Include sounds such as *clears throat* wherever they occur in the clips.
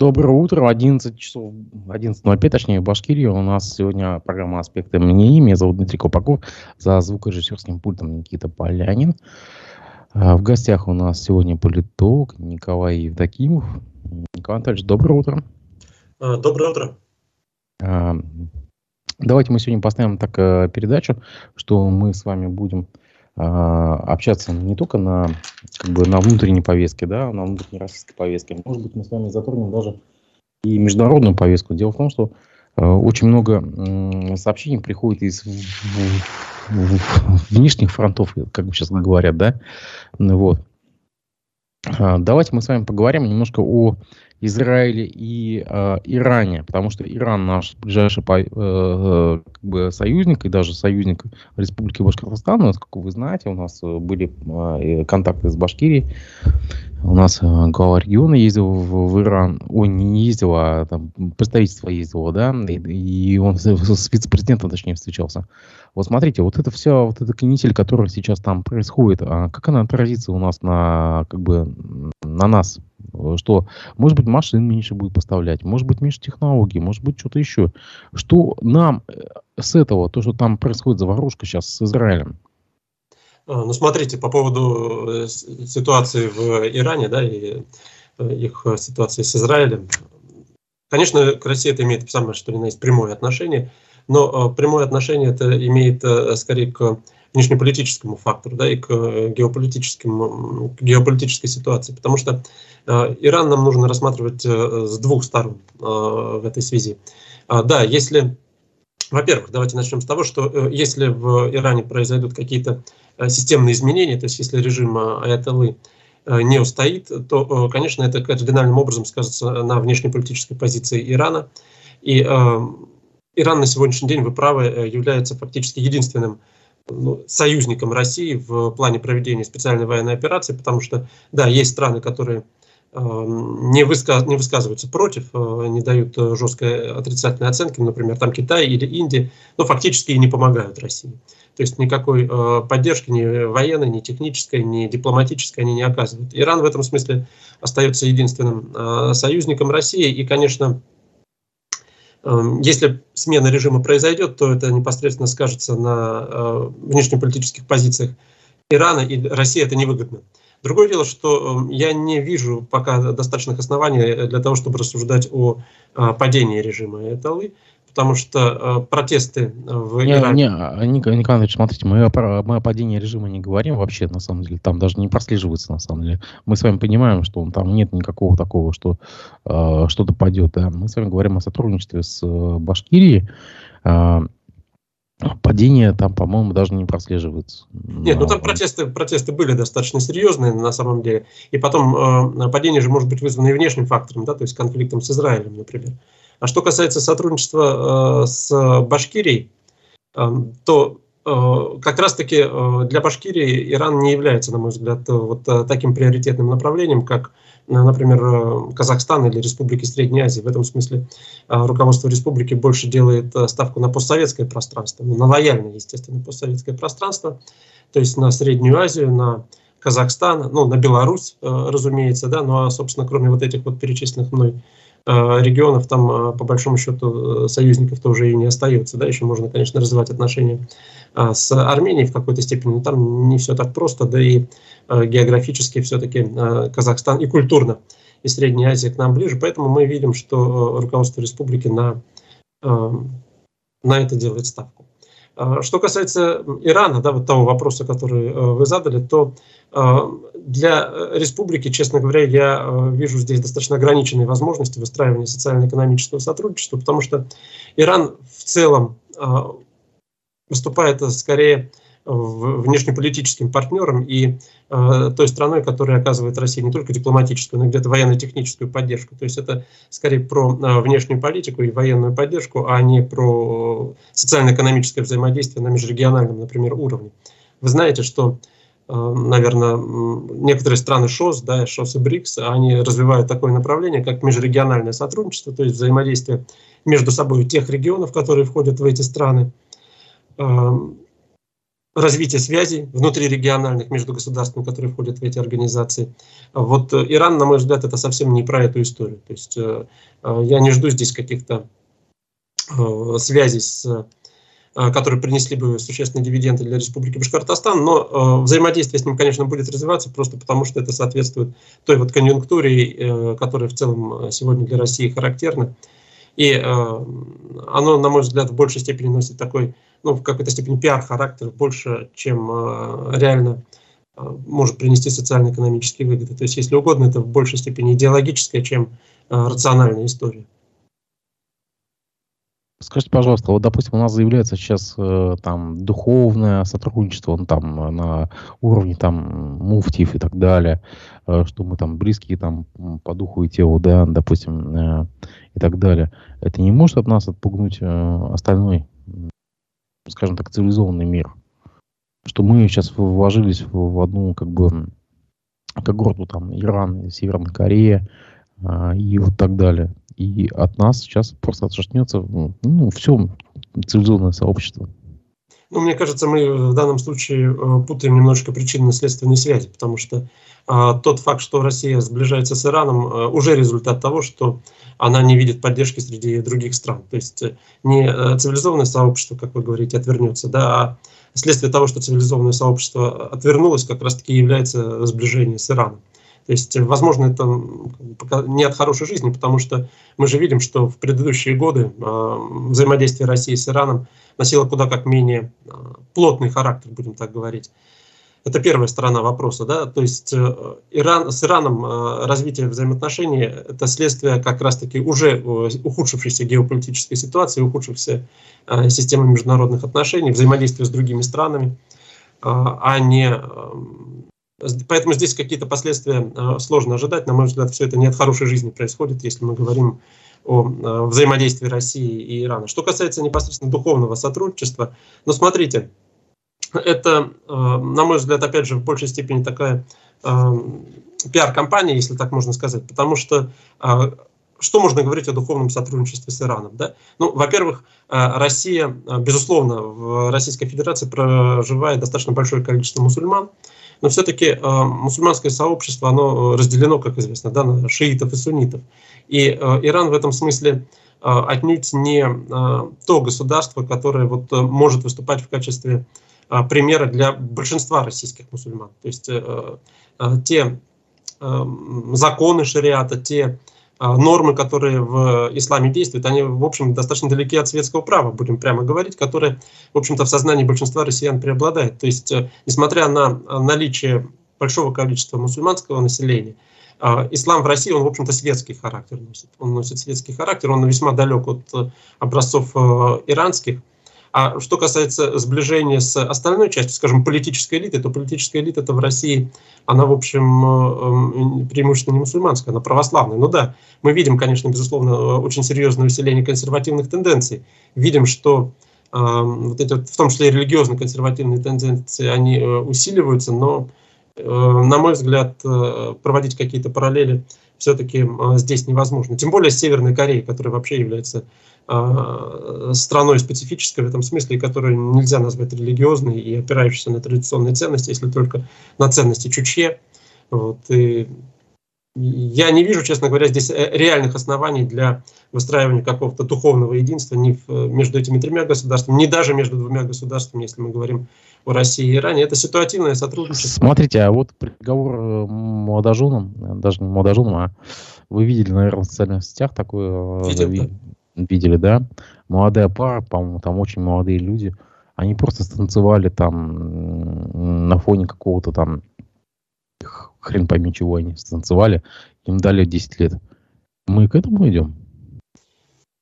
Доброе утро, 11 часов, 11.05, точнее, в Башкирии. У нас сегодня программа «Аспекты МНИ». Меня зовут Дмитрий Копаков. За звукорежиссерским пультом Никита Полянин. А, в гостях у нас сегодня политолог Николай Евдокимов. Николай Анатольевич, доброе утро. А, доброе утро. А, давайте мы сегодня поставим так э, передачу, что мы с вами будем общаться не только на, как бы, на внутренней повестке, да, на внутренней российской повестке. Может быть, мы с вами затронем даже и международную повестку. Дело в том, что э, очень много сообщений приходит из внешних фронтов, как бы сейчас говорят, да. Вот. А, давайте мы с вами поговорим немножко о Израиле и э, Иране, потому что Иран наш ближайший э, э, как бы союзник и даже союзник Республики Башкортостан. У нас, как вы знаете, у нас э, были э, контакты с Башкирией. У нас э, глава региона ездил в, в Иран. Ой, не ездил, а там представительство ездило, да, и, и он с, с вице-президентом, точнее, встречался. Вот смотрите, вот это все, вот эта канитель, которая сейчас там происходит, а как она отразится у нас на, как бы, на нас, что, может быть, машин меньше будет поставлять, может быть, меньше технологий, может быть, что-то еще. Что нам э, с этого, то, что там происходит заварушка сейчас с Израилем? А, ну, смотрите, по поводу э, ситуации в Иране, да, и э, их ситуации с Израилем. Конечно, к России это имеет самое, что ли, есть прямое отношение, но прямое отношение это имеет скорее к внешнеполитическому фактору, да, и к, геополитическим, к геополитической ситуации, потому что э, Иран нам нужно рассматривать э, с двух сторон э, в этой связи. Э, да, если, во-первых, давайте начнем с того, что э, если в Иране произойдут какие-то э, системные изменения, то есть если режим э, Аятоллы э, не устоит, то, конечно, это кардинальным образом скажется на внешнеполитической позиции Ирана. И э, Иран на сегодняшний день, вы правы, является фактически единственным ну, союзником России в плане проведения специальной военной операции, потому что, да, есть страны, которые не, высказ, не высказываются против, э, не дают э, жесткой отрицательной оценки, например, там Китай или Индия, но фактически и не помогают России. То есть никакой э, поддержки ни военной, ни технической, ни дипломатической они не оказывают. Иран в этом смысле остается единственным союзником России, и, конечно, Эм, если смена режима произойдет, то это непосредственно скажется на внешнеполитических позициях Ирана, и России это невыгодно. Другое дело, что эм, я не вижу пока достаточных оснований для того, чтобы рассуждать о э, падении режима Эталы потому что э, протесты в не, Иране... Не, а, Николай Николаевич, смотрите, мы о, мы о падении режима не говорим вообще, на самом деле. Там даже не прослеживается, на самом деле. Мы с вами понимаем, что там нет никакого такого, что э, что-то падет. Да? Мы с вами говорим о сотрудничестве с э, Башкирией. Падение там, по-моему, даже не прослеживается. Нет, ну там протесты, протесты были достаточно серьезные на самом деле. И потом э, падение же может быть вызвано и внешним фактором, да, то есть конфликтом с Израилем, например. А что касается сотрудничества э, с Башкирией, э, то как раз-таки для Башкирии Иран не является, на мой взгляд, вот таким приоритетным направлением, как, например, Казахстан или Республики Средней Азии. В этом смысле руководство республики больше делает ставку на постсоветское пространство, на лояльное, естественно, постсоветское пространство, то есть на Среднюю Азию, на Казахстан, ну, на Беларусь, разумеется, да, ну а, собственно, кроме вот этих вот перечисленных мной Э, регионов там, э, по большому счету, э, союзников тоже и не остается. Да? Еще можно, конечно, развивать отношения с Арменией в какой-то степени, но там не все так просто, да и географически все-таки Казахстан и культурно и Средняя Азия к нам ближе, поэтому мы видим, что руководство республики на, на это делает ставку. А, что касается Ирана, да, вот того вопроса, который э, вы задали, то э, для республики, честно говоря, я э, вижу здесь достаточно ограниченные возможности выстраивания социально-экономического сотрудничества, потому что Иран в целом выступает скорее внешнеполитическим партнером и э, той страной, которая оказывает России не только дипломатическую, но и где-то военно-техническую поддержку. То есть это скорее про э, внешнюю политику и военную поддержку, а не про социально-экономическое взаимодействие на межрегиональном, например, уровне. Вы знаете, что э, наверное, некоторые страны ШОС, да, ШОС и БРИКС, они развивают такое направление, как межрегиональное сотрудничество, то есть взаимодействие между собой тех регионов, которые входят в эти страны, эм, развития связей внутрирегиональных между государствами, которые входят в эти организации. Вот Иран, на мой взгляд, это совсем не про эту историю. То есть я не жду здесь каких-то связей с которые принесли бы существенные дивиденды для Республики Башкортостан, но взаимодействие с ним, конечно, будет развиваться просто потому, что это соответствует той вот конъюнктуре, которая в целом сегодня для России характерна. И оно, на мой взгляд, в большей степени носит такой ну, в какой-то степени пиар-характер больше, чем э, реально э, может принести социально-экономические выгоды. То есть, если угодно, это в большей степени идеологическая, чем э, рациональная история. Скажите, пожалуйста, вот, допустим, у нас заявляется сейчас э, там духовное сотрудничество ну, там, на уровне там муфтиев и так далее, э, что мы там близкие там по духу и телу, да, допустим, э, и так далее. Это не может от нас отпугнуть э, остальной скажем так, цивилизованный мир. Что мы сейчас вложились в одну, как бы, когорту, там, Иран, Северная Корея а, и вот так далее. И от нас сейчас просто отшатнется, ну, все цивилизованное сообщество. Ну, мне кажется, мы в данном случае э, путаем немножко причинно-следственные связи, потому что а, тот факт, что Россия сближается с Ираном, а, уже результат того, что она не видит поддержки среди других стран. То есть э, не цивилизованное сообщество, как вы говорите, отвернется, да, а следствие того, что цивилизованное сообщество отвернулось, как раз-таки является сближение с Ираном. То есть, возможно, это не от хорошей жизни, потому что мы же видим, что в предыдущие годы взаимодействие России с Ираном носила куда как менее а, плотный характер, будем так говорить. Это первая сторона вопроса. Да? То есть э, Иран, с Ираном э, развитие взаимоотношений – это следствие как раз-таки уже э, ухудшившейся геополитической ситуации, ухудшившейся системы международных отношений, взаимодействия с другими странами, а не Поэтому здесь какие-то последствия сложно ожидать. На мой взгляд, все это не от хорошей жизни происходит, если мы говорим о э, взаимодействии России и Ирана. Что касается непосредственно духовного сотрудничества, ну смотрите, это, э, на мой взгляд, опять же, в большей степени такая пиар-компания, если так можно сказать, потому что что можно говорить о духовном сотрудничестве с Ираном? Да? Ну, во-первых, Россия, безусловно, в Российской Федерации проживает достаточно большое количество мусульман, но все-таки э, мусульманское сообщество, оно разделено, как известно, да, на шиитов и суннитов. И э, Иран в этом смысле э, отнюдь не э, то государство, которое вот, э, может выступать в качестве э, примера для большинства российских мусульман. То есть э, э, те э, законы шариата, те нормы, которые в исламе действуют, они, в общем, достаточно далеки от светского права, будем прямо говорить, которые, в общем-то, в сознании большинства россиян преобладает. То есть, э, несмотря на наличие большого количества мусульманского населения, а, ислам в России, он, в общем-то, светский характер носит. Он носит светский характер, он весьма далек от э, образцов э, иранских. А что касается сближения с остальной частью, скажем, политической элиты, то политическая элита это в России, она, в общем, э, преимущественно не мусульманская, она православная. Ну да, мы видим, конечно, безусловно, очень серьезное усиление консервативных тенденций. Видим, что э, вот эти, в том числе и религиозно-консервативные тенденции, они э, усиливаются, но, на мой взгляд, проводить какие-то параллели все-таки здесь невозможно. Тем более с Северной Кореей, которая вообще является Э, страной специфической в этом смысле, которую нельзя назвать религиозной и опирающейся на традиционные ценности, если только на ценности чучье. Вот, и я не вижу, честно говоря, здесь э, реальных оснований для выстраивания какого-то духовного единства ни в, между этими тремя государствами, ни даже между двумя государствами, если мы говорим о России и Иране. Это ситуативное сотрудничество. Смотрите, а вот приговор э, молодоженам, даже не молодоженам, а вы видели, наверное, в социальных сетях такое Видел, видели, да, молодая пара, по-моему, там очень молодые люди, они просто станцевали там на фоне какого-то там, хрен пойми чего они станцевали, им дали 10 лет. Мы к этому идем?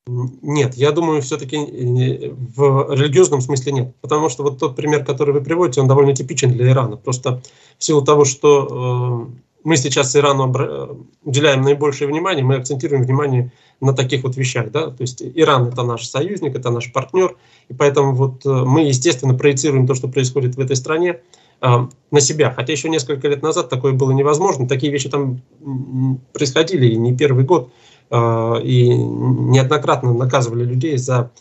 Нет, я думаю, все-таки э, в религиозном смысле нет. Потому что вот тот пример, который вы приводите, он довольно типичен для Ирана. Просто в силу того, что э, мы сейчас Ирану уделяем наибольшее внимание, мы акцентируем внимание на таких вот вещах. Да? То есть Иран это наш союзник, это наш партнер, и поэтому вот э, мы, естественно, проецируем то, что происходит в этой стране, э, на себя. Хотя еще несколько лет назад такое было невозможно. Такие вещи там происходили и не первый год, э, и неоднократно наказывали людей за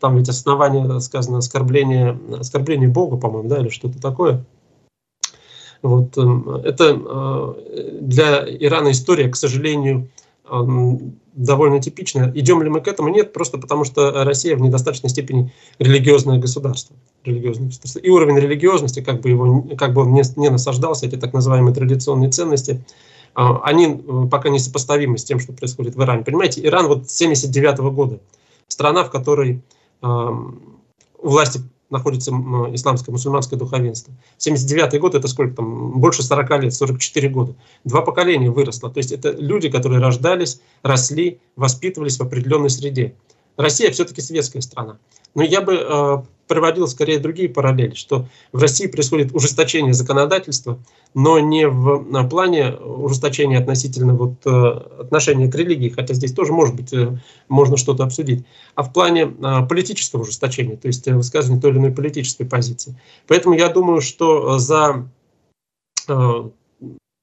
там ведь основание сказано оскорбление, оскорбление Бога, по-моему, да, или что-то такое. Вот, эм, это для Ирана история, к сожалению, довольно типичная. Идем ли мы к этому? Нет, просто потому что Россия в недостаточной степени религиозное государство. Религиозное государство. И уровень религиозности, как бы, его, как бы он не, не насаждался, эти так называемые традиционные ценности, а, они э, пока не сопоставимы с тем, что происходит в Иране. Понимаете, Иран вот с 79 года, страна, в которой э, власти находится исламское мусульманское духовенство. 79 год это сколько там? Больше 40 лет, 44 года. Два поколения выросло. То есть это люди, которые рождались, росли, воспитывались в определенной среде. Россия все-таки светская страна. Но я бы э, приводил скорее другие параллели, что в России происходит ужесточение законодательства, но не в на плане ужесточения относительно вот, э, отношения к религии, хотя здесь тоже может быть э, можно что-то обсудить, а в плане э, политического ужесточения, то есть высказывания той или иной политической позиции. Поэтому я думаю, что за э,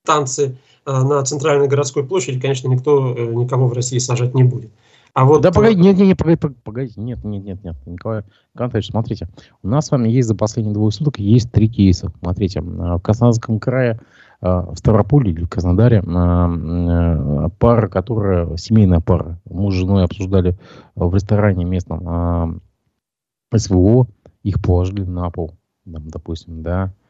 танцы э, на центральной городской площади, конечно, никто э, никого в России сажать не будет. А вот... Да погоди, нет, нет, нет, погоди, нет, нет, нет, нет, Николай Николаевич, смотрите, у нас с вами есть за последние двое суток есть три кейса. Смотрите, в Краснодарском крае, в Ставрополе или в Краснодаре пара, которая, семейная пара, муж с женой обсуждали в ресторане местном СВО, их положили на пол, допустим, да, а,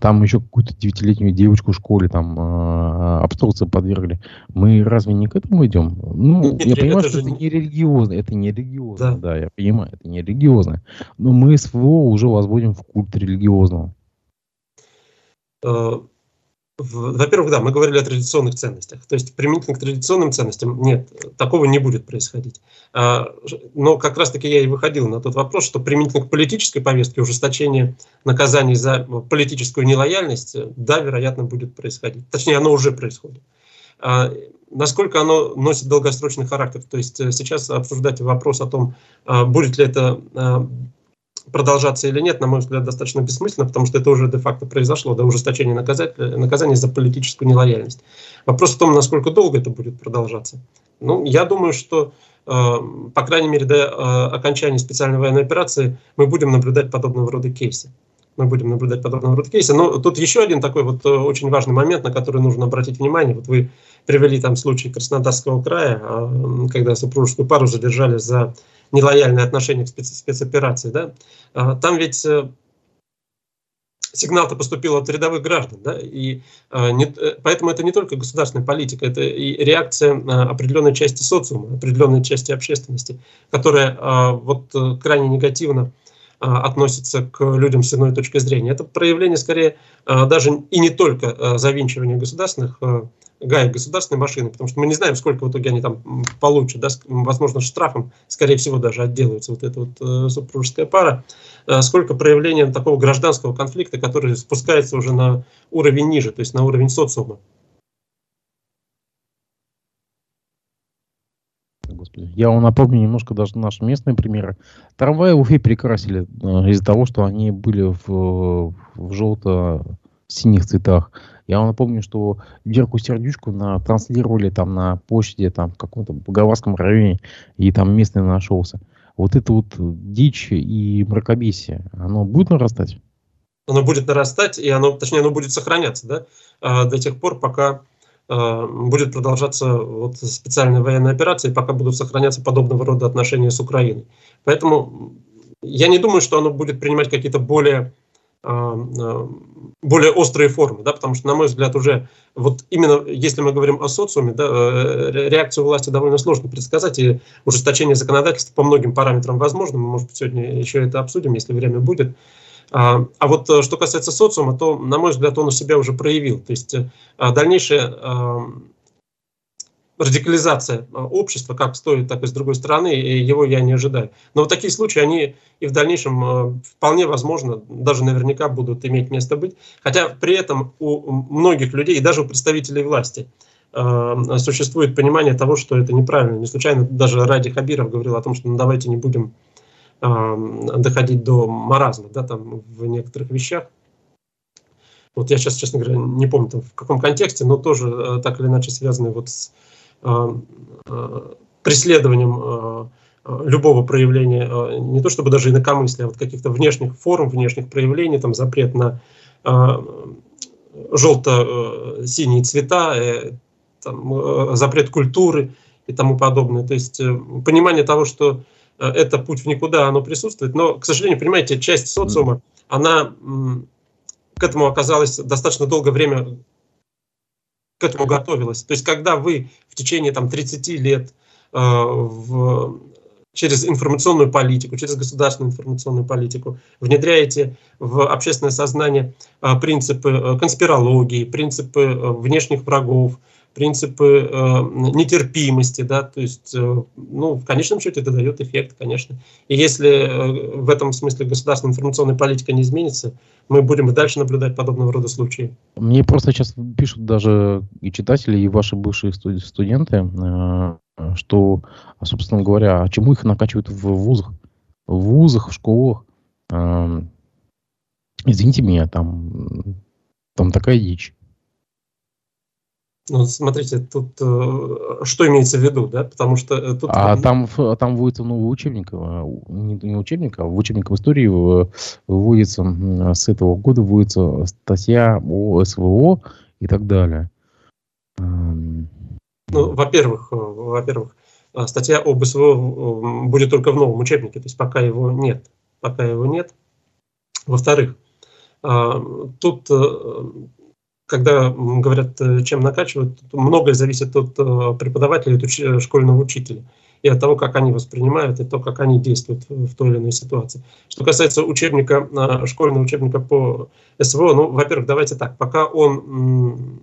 там еще какую-то девятилетнюю девочку в школе там а, обструкции подвергли. Мы разве не к этому идем? Ну, Нет, я понимаю, что это не религиозно, это не религиозно, да. да, я понимаю, это не религиозно. Но мы СВО уже возводим в культ религиозного. Э, во-первых, да, мы говорили о традиционных ценностях. То есть применительно к традиционным ценностям нет, такого не будет происходить. А, но как раз-таки я и выходил на тот вопрос, что применительно к политической повестке ужесточение наказаний за политическую нелояльность, да, вероятно, будет происходить. Точнее, оно уже происходит. А, насколько оно носит долгосрочный характер? То есть э, сейчас обсуждать вопрос о том, а, будет ли это продолжаться или нет, на мой взгляд, достаточно бессмысленно, потому что это уже де-факто произошло, до ужесточения наказания за политическую нелояльность. Вопрос в том, насколько долго это будет продолжаться. Ну, я думаю, что, э, по крайней мере, до э, окончания специальной военной операции мы будем наблюдать подобного рода кейсы. Мы будем наблюдать подобного рода кейсы. Но тут еще один такой вот э, очень важный момент, на который нужно обратить внимание. Вот вы привели там случай Краснодарского края, э, когда супружескую пару задержали за нелояльное отношение к спец, спецоперации, да, а, там ведь э, сигнал-то поступил от рядовых граждан, да, и а, э, поэтому это не только государственная политика, это и реакция определенной части социума, определенной части общественности, которая а, вот э, крайне негативно относится к людям с иной точки зрения. Это проявление скорее даже и не только завинчивания государственных гаек государственной машины, потому что мы не знаем, сколько в итоге они там получат, да, возможно, штрафом, скорее всего, даже отделывается вот эта вот э, супружеская пара, э, сколько проявления такого гражданского конфликта, который спускается уже на уровень ниже, то есть на уровень социума. Господи. Я вам напомню немножко даже наши местные примеры. Трамваи Уфе перекрасили э, из-за того, что они были в, в желто-синих цветах. Я вам напомню, что Верку Сердючку на, транслировали там на площади, там в каком-то Боговарском районе, и там местный нашелся. Вот это вот дичь и мракобесие, оно будет нарастать? Оно будет нарастать, и оно, точнее, оно будет сохраняться, да, а, до тех пор, пока а, будет продолжаться вот специальная военная операция, и пока будут сохраняться подобного рода отношения с Украиной. Поэтому я не думаю, что оно будет принимать какие-то более более острые формы, да, потому что, на мой взгляд, уже вот именно если мы говорим о социуме, да, э, реакцию власти довольно сложно предсказать, и ужесточение законодательства по многим параметрам возможно, мы, может быть, сегодня еще это обсудим, если время будет. А, а вот э, что касается социума, то, на мой взгляд, он у себя уже проявил. То есть э, дальнейшее радикализация а, общества, как с той, так и с другой стороны, и его я не ожидаю. Но вот такие случаи, они и в дальнейшем а, вполне возможно, даже наверняка будут иметь место быть. Хотя при этом у многих людей, и даже у представителей власти, а, существует понимание того, что это неправильно. Не случайно даже Ради Хабиров говорил о том, что ну, давайте не будем доходить до маразма да, там, в некоторых вещах. Вот я сейчас, честно говоря, не помню там, в каком контексте, но тоже так или иначе связанный вот с преследованием э, любого проявления, не то чтобы даже инакомыслия, а вот каких-то внешних форм, внешних проявлений, там запрет на желто-синие цвета, там, запрет культуры и тому подобное. То есть понимание того, что это путь в никуда, оно присутствует, но, к сожалению, понимаете, часть социума, она к этому оказалась достаточно долгое время к этому готовилась. То есть, когда вы в течение там, 30 лет э, в, через информационную политику, через государственную информационную политику внедряете в общественное сознание э, принципы э, конспирологии, принципы э, внешних врагов, принципы э, нетерпимости, да, то есть, э, ну, в конечном счете это дает эффект, конечно. И если э, в этом смысле государственная информационная политика не изменится, мы будем и дальше наблюдать подобного рода случаи. Мне просто сейчас пишут даже и читатели, и ваши бывшие студенты, э, что, собственно говоря, а чему их накачивают в вузах? В вузах, в школах. Э, извините меня, там, там такая дичь. Ну, смотрите, тут э, что имеется в виду, да? Потому что э, тут... А там, там вводится новый учебник, э, не, не учебник, а в учебник в истории вводится, с этого года вводится статья о СВО и так далее. Ну, во-первых, во-первых, статья об СВО будет только в новом учебнике, то есть пока его нет. Пока его нет. Во-вторых, тут когда говорят, э, чем накачивают, многое зависит от э, преподавателя, от уч- школьного учителя и от того, как они воспринимают, и то, как они действуют в той или иной ситуации. Что касается учебника, э, школьного учебника по СВО, ну, во-первых, давайте так, пока он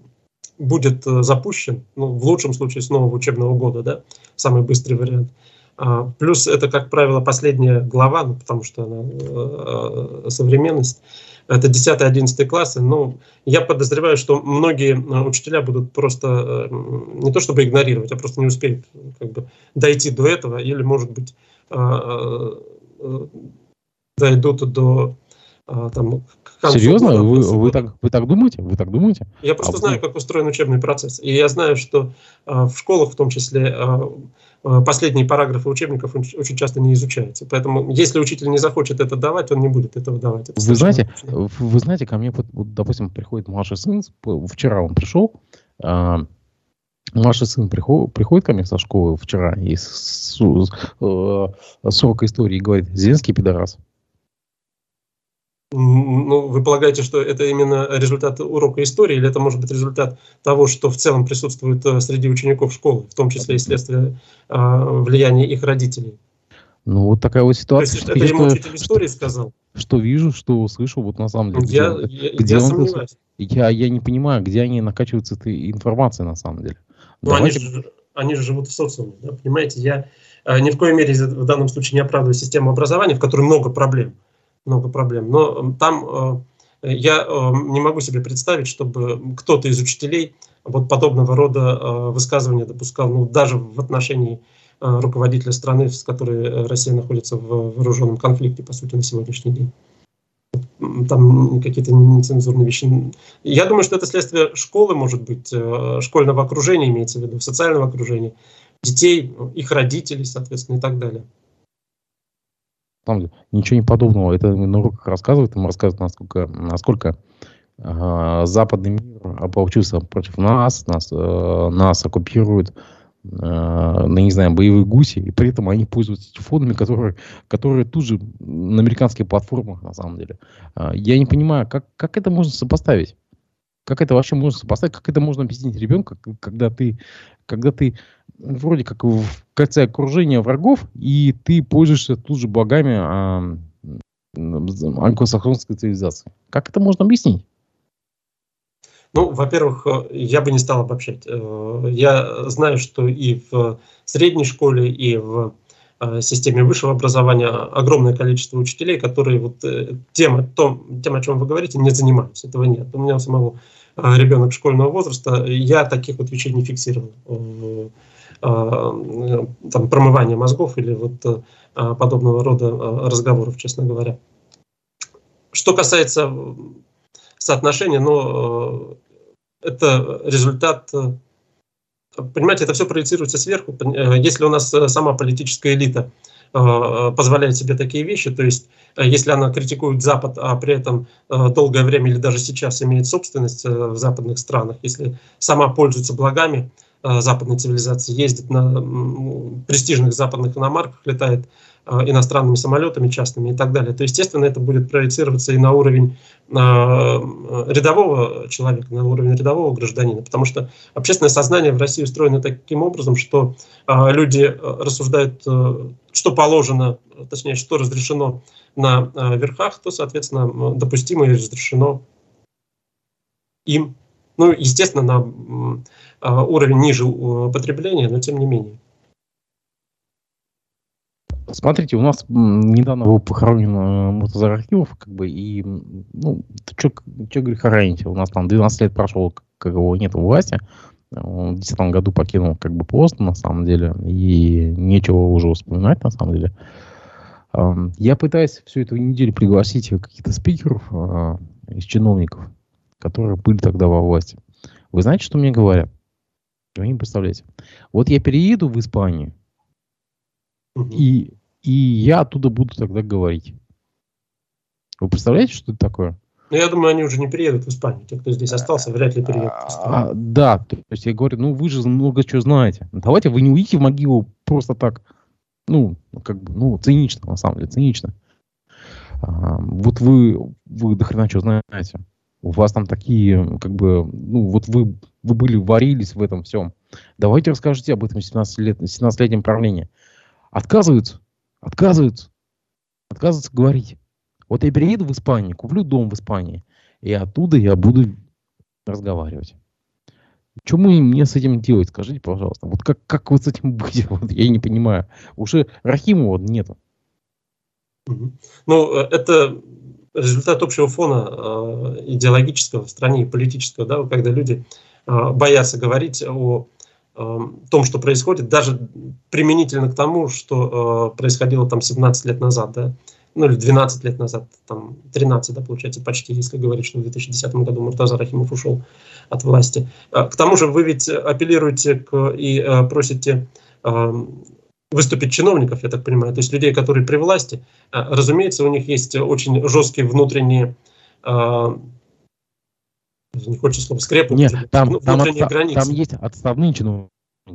будет запущен, ну, в лучшем случае с нового учебного года, да, самый быстрый вариант. А, плюс это, как правило, последняя глава, ну, потому что она современность это 10-11 классы, но я подозреваю, что многие э, учителя будут просто э, не то чтобы игнорировать, а просто не успеют как бы, дойти до этого, или, может быть, э, дойдут до там, Серьезно? Года, вы, вы, так, вы так думаете? Вы так думаете? Я просто а знаю, как устроен учебный процесс. И я знаю, что в школах в том числе Э, последние параграфы учебников очень часто не изучаются. Поэтому, если учитель не захочет это давать, он не будет этого давать. Это вы знаете, вы знаете, ко мне, допустим, приходит младший сын, вчера он пришел, а, Младший сын приходит, приходит ко мне со школы вчера из с, э, срока истории и говорит, Зеленский пидорас. Ну, вы полагаете, что это именно результат урока истории, или это может быть результат того, что в целом присутствует э, среди учеников школы, в том числе и следствие а, влияния их родителей? Ну, вот такая вот ситуация. То есть, это ему учитель истории что, сказал? Что вижу, что слышу, вот на самом деле. Я, где, я, где я сомневаюсь. Я, я не понимаю, где они накачиваются этой информацией на самом деле. Ну, они же, они же живут в социуме, да, понимаете? Я э, ни в коей мере в данном случае не оправдываю систему образования, в которой много проблем много проблем. Но там э, я э, не могу себе представить, чтобы кто-то из учителей вот подобного рода э, высказывания допускал, ну, даже в отношении руководителя страны, с которой Россия находится в вооруженном конфликте, по сути, на сегодняшний день. Там какие-то нецензурные вещи. Я думаю, что это следствие школы, может быть, школьного окружения, имеется в виду, социального окружения, детей, их родителей, соответственно, и так далее там ничего не подобного. Это на уроках рассказывают, им рассказывают, насколько, насколько э, западный мир ополчился против нас, нас, э, нас оккупируют, э, ну, не знаю, боевые гуси, и при этом они пользуются телефонами, которые, которые тут же на американских платформах, на самом деле. Э, я не понимаю, как, как это можно сопоставить? Как это вообще можно сопоставить? Как это можно объяснить ребенку, когда ты, когда ты вроде как в кольце окружения врагов, и ты пользуешься тут же благами а, англосаксонской цивилизации. Как это можно объяснить? Ну, во-первых, э, я бы не стал обобщать. Э, я знаю, что и в средней школе, и в э, системе высшего образования огромное количество учителей, которые вот тем, том, тем, о чем вы говорите, не занимаются. Этого нет. У меня самого ребенок школьного возраста, я таких вот вещей не фиксировал Э, там, промывания мозгов или вот э, подобного рода э, разговоров, честно говоря. Что касается соотношения, ну, это результат, понимаете, это все проецируется сверху. Если у нас сама политическая элита позволяет себе такие вещи. То есть, если она критикует Запад, а при этом долгое время или даже сейчас имеет собственность в западных странах, если сама пользуется благами западной цивилизации, ездит на престижных западных иномарках, летает Э, иностранными самолетами частными и так далее, то, естественно, это будет проецироваться и на уровень э, рядового человека, на уровень рядового гражданина, потому что общественное сознание в России устроено таким образом, что э, люди рассуждают, что положено, точнее, что разрешено на верхах, то, соответственно, допустимо и разрешено им. Ну, естественно, на уровень ниже потребления, но тем не менее. Смотрите, у нас недавно был похоронен э, Муртазар Архивов, как бы, и, ну, что греха ранить, у нас там 12 лет прошло, как его нет у власти, он в 2010 году покинул как бы пост, на самом деле, и нечего уже вспоминать, на самом деле. Я пытаюсь всю эту неделю пригласить каких-то спикеров а, из чиновников, которые были тогда во власти. Вы знаете, что мне говорят? Вы не представляете. Вот я перееду в Испанию, и и я оттуда буду тогда говорить. Вы представляете, что это такое? Ну, я думаю, они уже не переедут в Испанию. Те, кто здесь остался, вряд ли Испанию. А, да, то есть я говорю, ну вы же много чего знаете. Давайте вы не уйдите в могилу просто так. Ну, как бы, ну, цинично, на самом деле, цинично. А, вот вы, вы до хрена что знаете. У вас там такие, как бы, ну, вот вы, вы были, варились в этом всем. Давайте расскажите об этом 17 лет, 17-летнем правлении. Отказываются? Отказываются. Отказываются говорить. Вот я перееду в Испанию, куплю дом в Испании, и оттуда я буду разговаривать. Что мне с этим делать, скажите, пожалуйста. Вот как, как вот с этим быть? *laughs* Вот я не понимаю. Уже Рахимова нету. Ну, э, это результат общего фона э, идеологического в стране и политического, да, когда люди э, боятся говорить о том, что происходит, даже применительно к тому, что э, происходило там 17 лет назад, да, ну или 12 лет назад, там 13, да, получается, почти, если говорить, что в 2010 году Муртаза Рахимов ушел от власти. Э, к тому же вы ведь апеллируете к, и э, просите э, выступить чиновников, я так понимаю, то есть людей, которые при власти. Э, разумеется, у них есть очень жесткие внутренние э, не хочется слово скрепы. Нет, там, ну, там, отста- там есть отставные чиновники,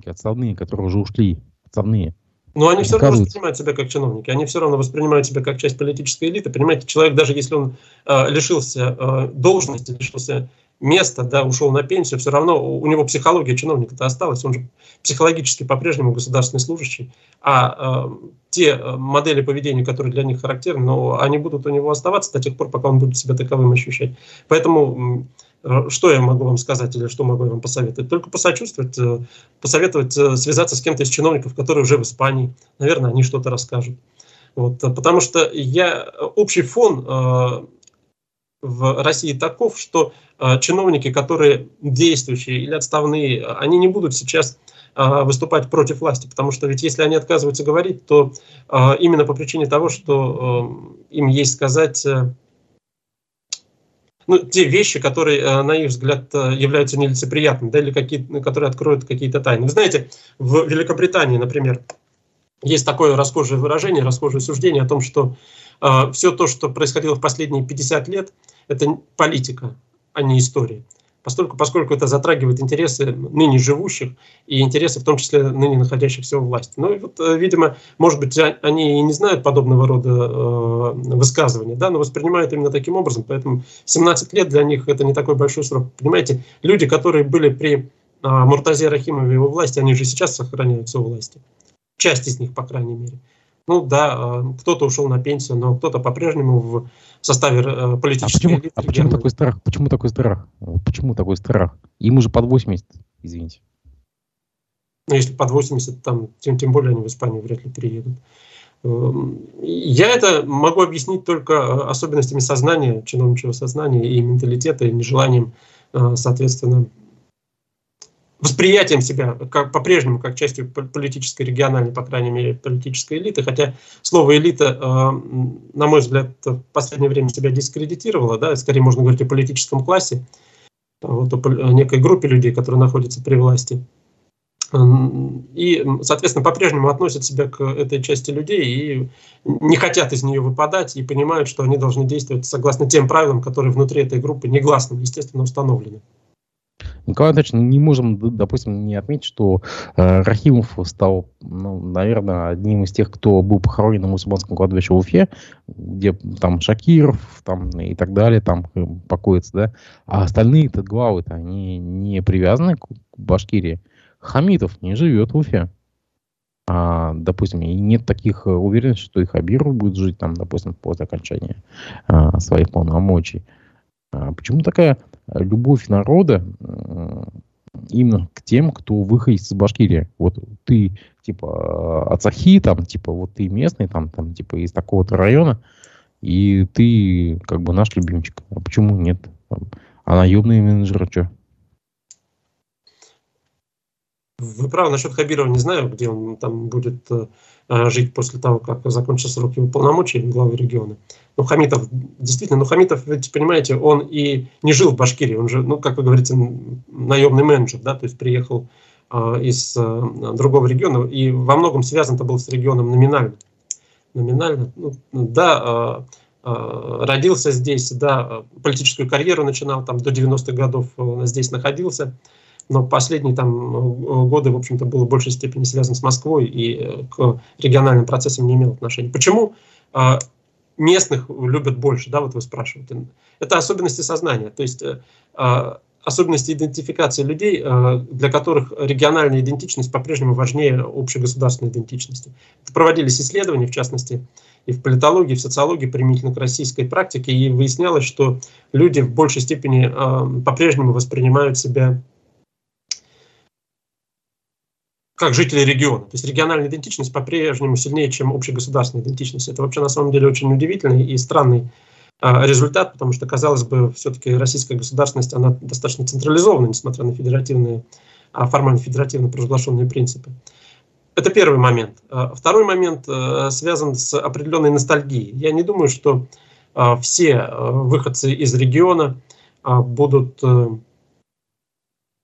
отставные, которые уже ушли, отставные. Но они все равно воспринимают себя как чиновники, они все равно воспринимают себя как часть политической элиты. Понимаете, человек, даже если он э, лишился э, должности, лишился места, да, ушел на пенсию, все равно у него психология чиновника-то осталась, он же психологически по-прежнему государственный служащий, а э, те модели поведения, которые для них характерны, но они будут у него оставаться до тех пор, пока он будет себя таковым ощущать. Поэтому Э, что я могу вам сказать или что могу я вам посоветовать? Только посочувствовать, э, посоветовать э, связаться с кем-то из чиновников, которые уже в Испании. Наверное, они что-то расскажут. Вот, потому что я, общий фон в России таков, что чиновники, которые действующие или отставные, они не будут сейчас выступать против власти, потому что ведь если они отказываются говорить, то именно по причине того, что им есть сказать ну, те вещи, которые, э, на их взгляд, э, являются нелицеприятными, да, или какие, которые откроют какие-то тайны. Вы знаете, в Великобритании, например, есть такое расхожее выражение, расхожее суждение о том, что э, все то, что происходило в последние 50 лет, это политика, а не история поскольку, поскольку это затрагивает интересы ныне живущих и интересы, в том числе ныне находящихся у власти. Ну и вот, э, видимо, может быть, они и не знают подобного рода э, высказывания, да, но воспринимают именно таким образом, поэтому 17 лет для них это не такой большой срок. Понимаете, люди, которые были при э, Муртазе Рахимове его власти, они же сейчас сохраняются у власти. Часть из них, по крайней мере. Ну да, э, кто-то ушел на пенсию, но кто-то по-прежнему в составе э, политической а почему, А почему такой страх? Почему такой страх? Почему такой страх? Им уже под 80, извините. Ну, если под 80, там, тем, тем более они в Испанию вряд ли переедут. Эм, я это могу объяснить только э, особенностями сознания, чиновничьего сознания и менталитета, и нежеланием, соответственно, восприятием себя как, по-прежнему как частью политической, региональной, по крайней мере, политической элиты, хотя слово «элита», э, на мой взгляд, в последнее время себя дискредитировало, да, скорее можно говорить о политическом классе, вот, о некой группе людей, которые находятся при власти. и, соответственно, по-прежнему относят себя к этой части людей и не хотят из нее выпадать и понимают, что они должны действовать согласно тем правилам, которые внутри этой группы негласно, естественно, установлены. Николай Андреевич, не можем, допустим, не отметить, что э, Рахимов стал, ну, наверное, одним из тех, кто был похоронен на мусульманском кладбище в Уфе, где там Шакиров там, и так далее там э, покоятся, да, а остальные-то главы-то, они не привязаны к Башкирии. Хамитов не живет в Уфе. А, допустим, и нет таких э, уверенностей, что и Хабиров будет жить там, допустим, после окончания а, своих полномочий. А почему такая любовь народа а, именно к тем, кто выходит из Башкирии? Вот ты, типа, Ацахи, там, типа, вот ты местный, там, там, типа, из такого-то района, и ты, как бы, наш любимчик. А почему нет? А наемные менеджеры что? Вы правы насчет Хабирова, не знаю, где он там будет э, жить после того, как закончится срок его полномочий главы региона. Но Хамитов, действительно, ну Хамитов, ведь, понимаете, он и не жил в Башкирии, он же, ну, как вы говорите, наемный менеджер, да, то есть приехал э, из э, другого региона и во многом связан-то был с регионом номинально. Номинально, ну, да, э, э, родился здесь, да, политическую карьеру начинал, там до 90-х годов здесь находился, но последние там э, годы, в общем-то, был в большей степени связан с Москвой и э, к региональным процессам не имел отношения. Почему а, местных любят больше, да, вот вы спрашиваете. Это особенности сознания, то есть э, особенности идентификации людей, для которых региональная идентичность по-прежнему важнее общегосударственной идентичности. Это проводились исследования, в частности, и в политологии, и в социологии применительно к российской практике, и выяснялось, что люди в большей степени по-прежнему воспринимают себя как жители региона. То есть региональная идентичность по-прежнему сильнее, чем общегосударственная идентичность. Это вообще на самом деле очень удивительный и странный а, результат, потому что, казалось бы, все-таки российская государственность, она достаточно централизована, несмотря на федеративные, а, формально федеративно провозглашенные принципы. Это первый момент. А, второй момент а, связан с определенной ностальгией. Я не думаю, что все а, выходцы из региона будут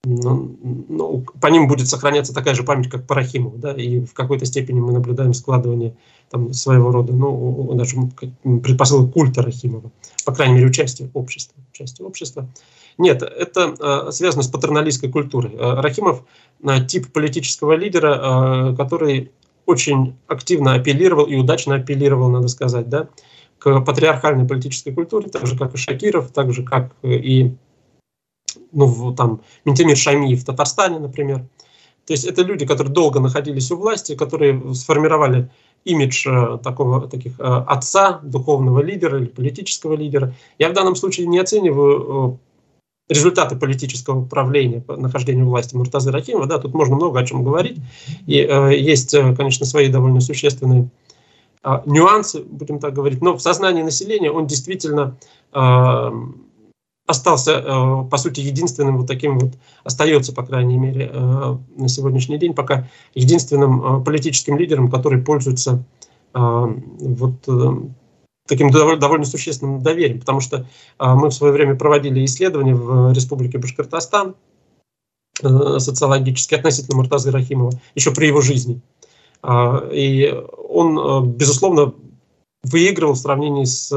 ну, ну, по ним будет сохраняться такая же память, как по Рахимову, да, и в какой-то степени мы наблюдаем складывание там, своего рода, ну, даже предпосылок культа Рахимова, по крайней мере, участия общества. Участие общества. Нет, это э, связано с патерналистской культурой. Э, Рахимов э, тип политического лидера, э, который очень активно апеллировал и удачно апеллировал, надо сказать, да, к патриархальной политической культуре, так же, как и Шакиров, так же, как и ну, там, Ментимир Шаймиев в Татарстане, например. То есть это люди, которые долго находились у власти, которые сформировали имидж э, такого, таких э, отца, духовного лидера или политического лидера. Я в данном случае не оцениваю э, результаты политического управления, нахождения власти Муртазы Рахимова. Да, тут можно много о чем говорить. И э, есть, конечно, свои довольно существенные э, нюансы, будем так говорить. Но в сознании населения он действительно э, остался, э, по сути, единственным вот таким вот, остается, по крайней мере, э, на сегодняшний день пока единственным э, политическим лидером, который пользуется вот таким довольно существенным доверием, потому что мы в свое время проводили исследования в Республике Башкортостан социологически относительно Муртаза Рахимова, еще при его жизни. И он, безусловно, выигрывал в сравнении с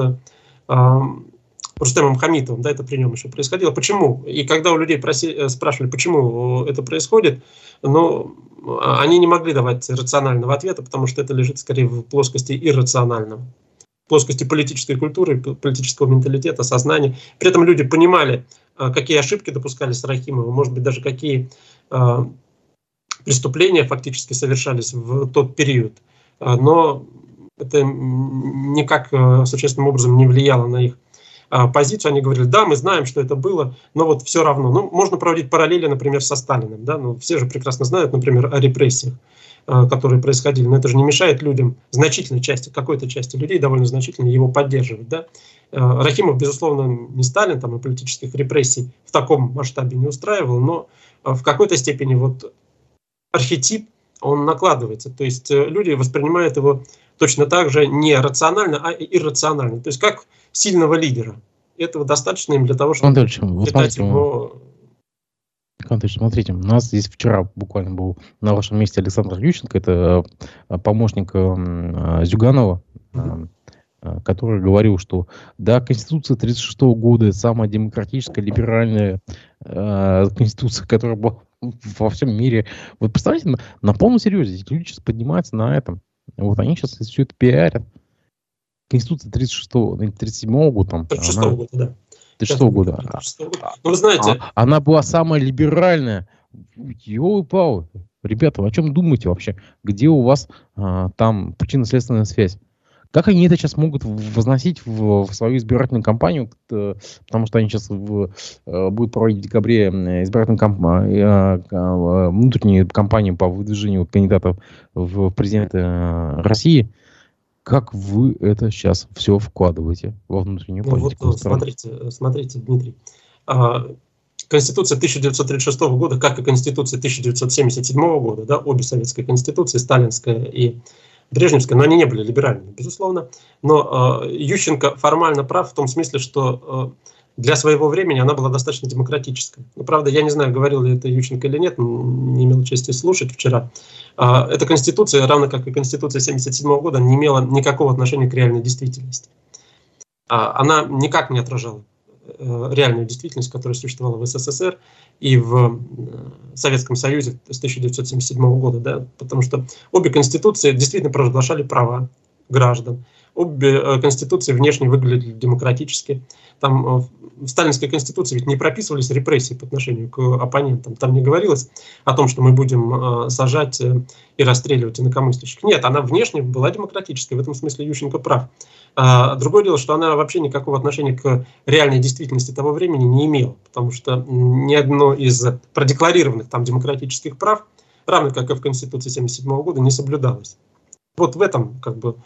Рустемом Хамитовым, да, это при нем еще происходило. Почему? И когда у людей проси, э, спрашивали, почему это происходит, ну, они не могли давать рационального ответа, потому что это лежит скорее в плоскости иррационального плоскости политической культуры, политического менталитета, сознания. При этом люди понимали, э, какие ошибки допускались Рахимовым, может быть, даже какие э, преступления фактически совершались в тот период. Но это никак существенным образом не влияло на их а, позицию, они говорили, да, мы знаем, что это было, но вот все равно. Ну, можно проводить параллели, например, со Сталиным, да, ну, все же прекрасно знают, например, о репрессиях а, которые происходили, но это же не мешает людям, значительной части, какой-то части людей, довольно значительно его поддерживать. Да? А, Рахимов, безусловно, не Сталин, там и политических репрессий в таком масштабе не устраивал, но в какой-то степени вот архетип, он накладывается. То есть э, люди воспринимают его точно так же не рационально, а иррационально. То есть как сильного лидера. Этого достаточно им для того, чтобы Андреевич, вот смотрите, его... Контыш, смотрите, у нас здесь вчера буквально был на вашем месте Александр Ющенко, это э, помощник э, Зюганова, э, который говорил, что да, Конституция 1936 года это самая демократическая, либеральная э, Конституция, которая была *laughs* во всем мире. Вот представляете, на, на полном серьезе эти люди сейчас поднимаются на этом. Вот они сейчас все это пиарят. Конституция 36 37 года там. 36 она, года, да. 36 года. 36 года. Ну, вы знаете... А, она была самая либеральная. Ёлы-палы. Ребята, вы о чем думаете вообще? Где у вас а, там причинно-следственная связь? Как они это сейчас могут возносить в, в свою избирательную кампанию, потому что они сейчас в, э, будут проводить в декабре избирательную камп, э, э, внутреннюю кампанию по выдвижению кандидатов в президенты России. Как вы это сейчас все вкладываете во внутреннюю ну, политику? Вот, смотрите, смотрите, Дмитрий. А, Конституция 1936 года, как и Конституция 1977 года, да, обе советские конституции, сталинская и Брежневская, но они не были либеральными, безусловно. Но э, Ющенко формально прав в том смысле, что э, для своего времени она была достаточно демократической. Ну, правда, я не знаю, говорил ли это Ющенко или нет, не имел чести слушать вчера. Э, эта конституция, равно как и конституция 1977 года, не имела никакого отношения к реальной действительности. Э, она никак не отражала э, реальную действительность, которая существовала в СССР и в э, Советском Союзе с 1977 года, да, потому что обе конституции действительно провозглашали права граждан. Обе э, конституции внешне выглядели демократически. Там э, в сталинской конституции ведь не прописывались репрессии по отношению к оппонентам. Там не говорилось о том, что мы будем сажать и расстреливать инакомыслящих. Нет, она внешне была демократической. В этом смысле Ющенко прав. А другое дело, что она вообще никакого отношения к реальной действительности того времени не имела, потому что ни одно из продекларированных там демократических прав, равно как и в Конституции 1977 года, не соблюдалось. Вот в этом как бы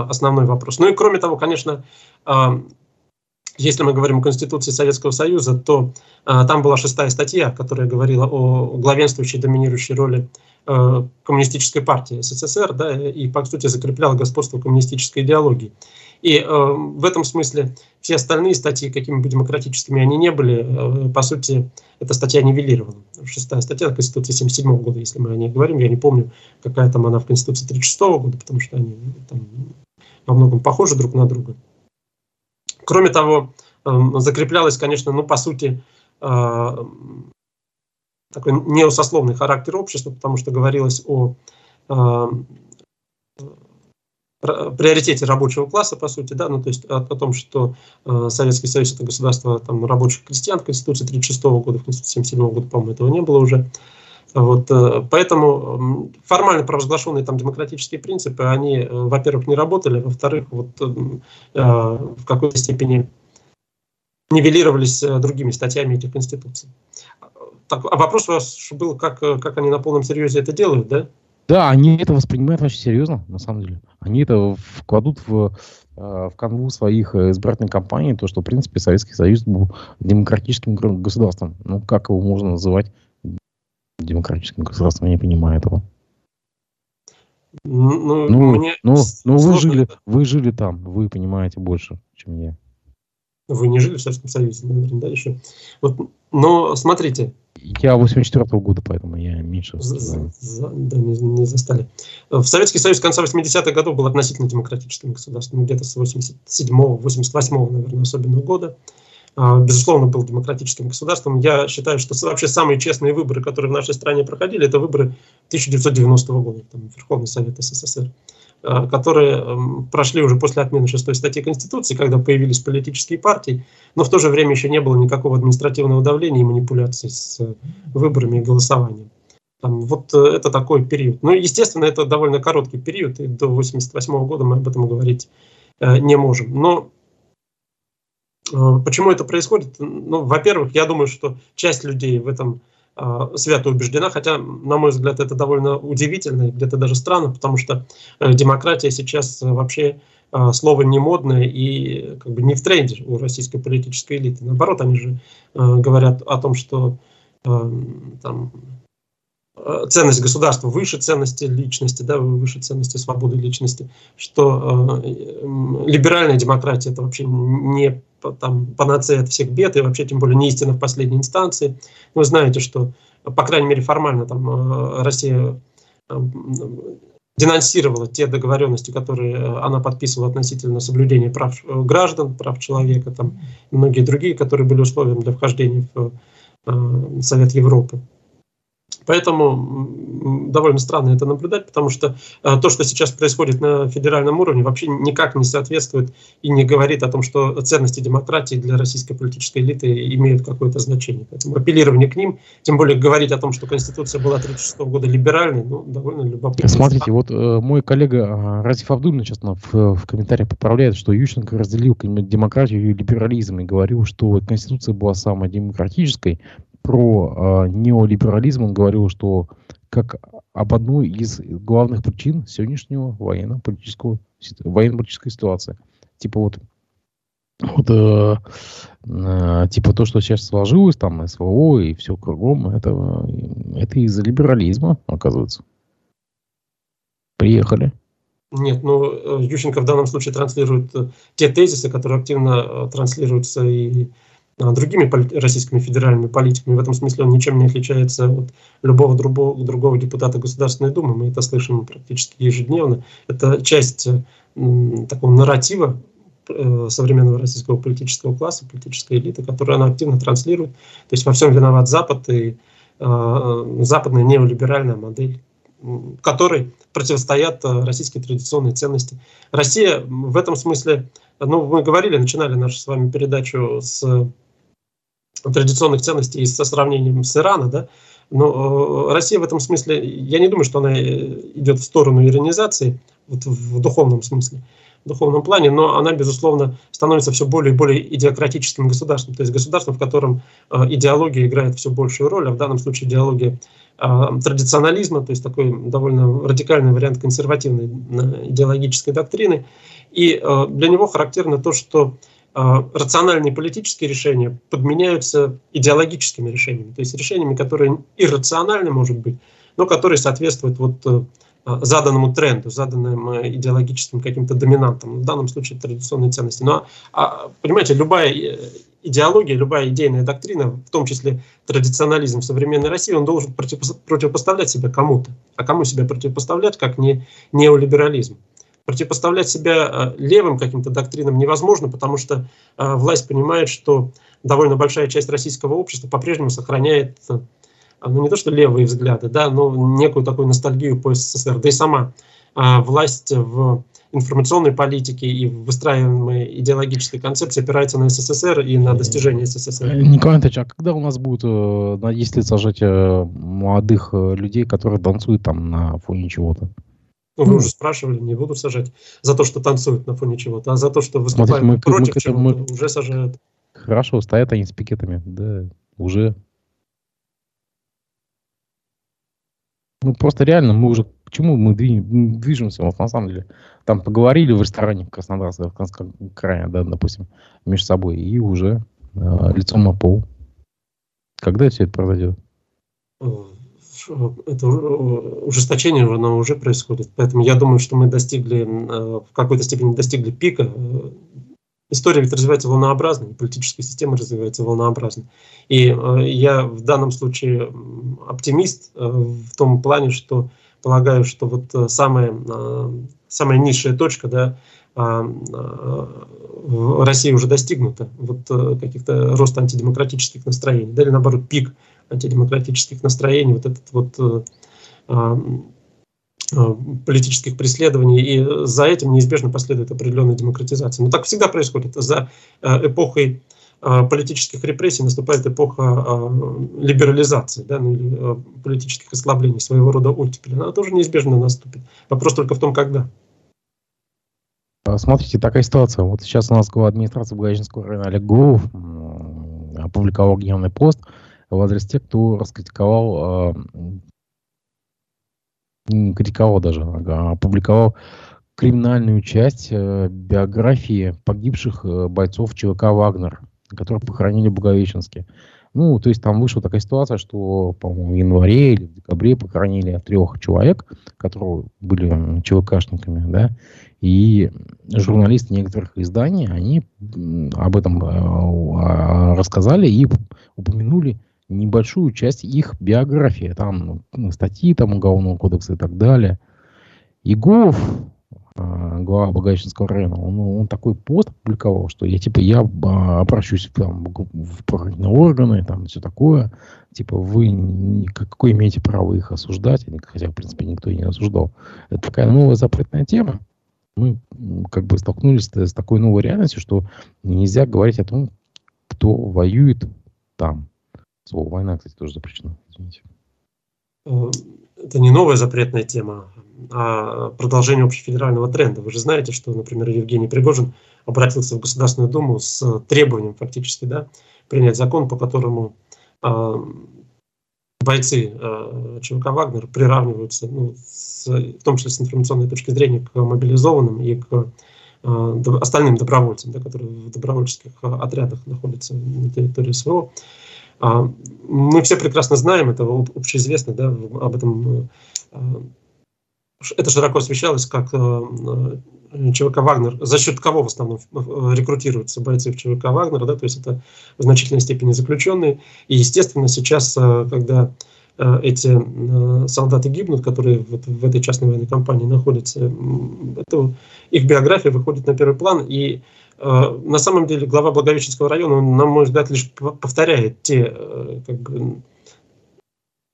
основной вопрос. Ну и кроме того, конечно, а, если мы говорим о Конституции Советского Союза, то а, там была шестая статья, которая говорила о главенствующей доминирующей роли Э, коммунистической партии СССР, да, и, по сути, закреплял господство коммунистической идеологии. И э, в этом смысле все остальные статьи, какими бы демократическими они не были, э, по сути, эта статья нивелирована. Шестая статья Конституции 1977 года, если мы о ней говорим, я не помню, какая там она в Конституции 1936 года, потому что они там во многом похожи друг на друга. Кроме того, э, закреплялась, конечно, ну, по сути, э, такой неосословный характер общества, потому что говорилось о э, приоритете рабочего класса, по сути, да, ну, то есть о, о том, что э, Советский Союз это государство там, рабочих крестьян, Конституции 1936 года, в Конституции 1977 года, по-моему, этого не было уже. Вот, э, поэтому формально провозглашенные там демократические принципы, они, э, во-первых, не работали, во-вторых, вот, э, в какой-то степени нивелировались э, другими статьями этих конституций так, а вопрос у вас был, как, как они на полном серьезе это делают, да? Да, они это воспринимают очень серьезно, на самом деле. Они это вкладут в, э, в канву своих э, избирательной кампаний, то, что, в принципе, Советский Союз был демократическим государством. Ну, как его можно называть демократическим государством, я не понимаю этого. Ну, ну, мне ну, ну вы, жили, вы жили там, вы понимаете больше, чем я. Вы не жили в Советском Союзе, наверное, да, еще. Вот, но смотрите, я 84 -го года, поэтому я меньше за, за, Да, не, не застали. В Советский Союз конца 80-х годов был относительно демократическим государством, где-то с 87-го, 88-го, наверное, особенно года. А, безусловно, был демократическим государством. Я считаю, что вообще самые честные выборы, которые в нашей стране проходили, это выборы 1990 года, там, Верховный Совет СССР. Э, которые эм, прошли уже после отмены шестой статьи Конституции, когда появились политические партии, но в то же время еще не было никакого административного давления и манипуляций с э, выборами и голосованием. Там, вот э, это такой период. Ну, естественно, это довольно короткий период, и до 1988 года мы об этом говорить не можем. Но почему это происходит? Ну, во-первых, я думаю, что часть людей в этом свято убеждена, хотя, на мой взгляд, это довольно удивительно и где-то даже странно, потому что э, демократия сейчас вообще а, слово не модное и как бы не в тренде у российской политической элиты. Наоборот, они же э, говорят о том, что э, там, ценность государства выше ценности личности, да, выше ценности свободы личности, что э, либеральная демократия это вообще не там, панацея от всех бед, и вообще тем более не истина в последней инстанции. Вы знаете, что по крайней мере формально, там Россия денонсировала те договоренности, которые она подписывала относительно соблюдения прав граждан, прав человека, там, многие другие, которые были условием для вхождения в Совет Европы. Поэтому довольно странно это наблюдать, потому что э, то, что сейчас происходит на федеральном уровне, вообще никак не соответствует и не говорит о том, что ценности демократии для российской политической элиты имеют какое-то значение. Поэтому апеллирование к ним, тем более говорить о том, что Конституция была 1936 года либеральной, ну, довольно любопытно. Смотрите, вот э, мой коллега э, Разиф Абдулин сейчас в, в комментариях поправляет, что Ющенко разделил демократию и либерализм и говорил, что Конституция была самой демократической, про э, неолиберализм он говорил, что как об одной из главных причин сегодняшнего военно-политического военно-политической ситуации. Типа вот, вот э, э, типа то, что сейчас сложилось, там СВО и все кругом, это, это из-за либерализма, оказывается. Приехали. Нет, ну, Ющенко в данном случае транслирует э, те тезисы, которые активно э, транслируются и другими российскими федеральными политиками. В этом смысле он ничем не отличается от любого другого, другого депутата Государственной Думы. Мы это слышим практически ежедневно. Это часть такого нарратива э, современного российского политического класса, политической элиты, которую она активно транслирует. То есть во всем виноват Запад и э, западная неолиберальная модель которой противостоят э, российские традиционные ценности. Россия в этом смысле, ну, мы говорили, начинали нашу с вами передачу с традиционных ценностей со сравнением с Ираном, да, но э, Россия в этом смысле, я не думаю, что она э, идет в сторону иронизации, вот в духовном смысле, в духовном плане, но она, безусловно, становится все более и более идеократическим государством, то есть государством, в котором э, идеология играет все большую роль, а в данном случае идеология традиционализма, то есть такой довольно радикальный вариант консервативной идеологической доктрины. И для него характерно то, что рациональные политические решения подменяются идеологическими решениями, то есть решениями, которые иррациональны, может быть, но которые соответствуют вот э, а, заданному тренду, заданным э, идеологическим каким-то доминантам, в данном случае традиционные ценности. Но, а, понимаете, любая э, идеология, любая идейная доктрина, в том числе традиционализм в современной России, он должен противопоставлять себя кому-то. А кому себя противопоставлять, как не неолиберализм? Противопоставлять себя э, левым каким-то доктринам невозможно, потому что э, власть понимает, что довольно большая часть российского общества по-прежнему сохраняет э, ну не то что левые взгляды, да, но некую такую ностальгию по СССР. Да и сама власть в информационной политике и в выстраиваемой идеологической концепции опирается на СССР и на достижения СССР. Николай Андреевич, а когда у нас будут на 10 лет сажать молодых людей, которые танцуют там на фоне чего-то? Ну, вы уже спрашивали, не буду сажать за то, что танцуют на фоне чего-то, а за то, что выступают мы, против мы, чего-то, мы... уже сажают. Хорошо, стоят они с пикетами, да, уже. Ну, просто реально, мы уже к чему мы движемся, вот на самом деле. Там поговорили в ресторане в Краснодарском в Краснодарском крае, да, допустим, между собой, и уже э, лицом на пол. Когда все это произойдет? Это ужесточение оно уже происходит. Поэтому я думаю, что мы достигли, э, в какой-то степени достигли пика. История ведь развивается волнообразно, и политическая система развивается волнообразно. И э, я в данном случае оптимист э, в том плане, что полагаю, что вот самая, самая низшая точка, да, в России уже достигнута, вот каких-то роста антидемократических настроений, да, или наоборот пик антидемократических настроений, вот этот вот э, а, а, политических преследований, и за этим неизбежно последует определенная демократизация. Но так всегда происходит. За э, эпохой э, политических репрессий наступает эпоха либерализации, да, ну, политических ослаблений, своего рода оттепели. Она тоже неизбежно наступит. Вопрос только в том, когда. Смотрите, такая ситуация. Вот сейчас у нас глава администрации Благовещенского района Олег Гуров опубликовал гневный пост – в адрес тех, кто раскритиковал, э, критиковал даже, опубликовал криминальную часть э, биографии погибших э, бойцов ЧВК «Вагнер», которых похоронили в Благовещенске. Ну, то есть там вышла такая ситуация, что, по-моему, в январе или в декабре похоронили трех человек, которые были ЧВКшниками, да, и журналисты некоторых изданий, они об этом рассказали и упомянули небольшую часть их биографии. Там ну, статьи там, Уголовного кодекса и так далее. Егов, а, глава Благовещенского района, он, он такой пост опубликовал, что я типа я а, обращусь там, в правоохранительные органы, там все такое. Типа вы какое имеете право их осуждать, хотя в принципе никто и не осуждал. Это такая новая запретная тема. Мы как бы столкнулись с такой новой реальностью, что нельзя говорить о том, кто воюет там. Слово война, кстати, тоже запрещено. Извините. Э, это не новая запретная тема, а продолжение общефедерального тренда. Вы же знаете, что, например, Евгений Пригожин обратился в Государственную Думу с требованием фактически да, принять закон, по которому э, бойцы э, ЧВК «Вагнер» приравниваются, ну, с, в том числе с информационной точки зрения, к мобилизованным и к э, остальным добровольцам, да, которые в добровольческих отрядах находятся на территории СВО. Мы все прекрасно знаем, это общеизвестно, да, об этом э, это широко освещалось, как э, э, ЧВК «Вагнер», за счет кого в основном рекрутируются бойцы в ЧВК «Вагнер», да, то есть это в значительной степени заключенные. И, естественно, сейчас, когда эти солдаты гибнут, которые в, в этой частной военной компании находятся, это, их биография выходит на первый план, и на самом деле глава Благовещенского района, он, на мой взгляд, лишь повторяет те э, как бы,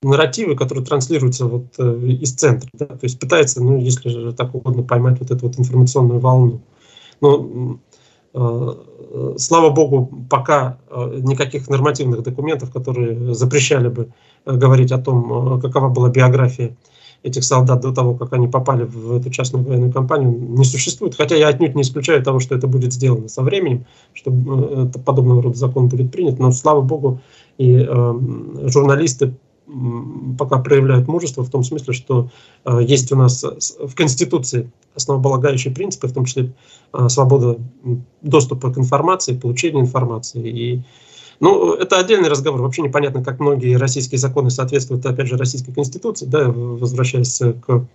нарративы, которые транслируются вот э, из центра. Да? То есть пытается, ну, если же так угодно, поймать вот эту вот информационную волну. Но слава богу, пока никаких нормативных документов, которые запрещали бы говорить о том, какова была биография этих солдат до того, как они попали в эту частную военную компанию, не существует. Хотя я отнюдь не исключаю того, что это будет сделано со временем, что э, подобного рода закон будет принят. Но, слава богу, и э, журналисты пока проявляют мужество в том смысле, что э, есть у нас в Конституции основополагающие принципы, в том числе э, свобода доступа к информации, получения информации. И ну, это отдельный разговор. Вообще непонятно, как многие российские законы соответствуют, опять же, российской конституции, да, возвращаясь к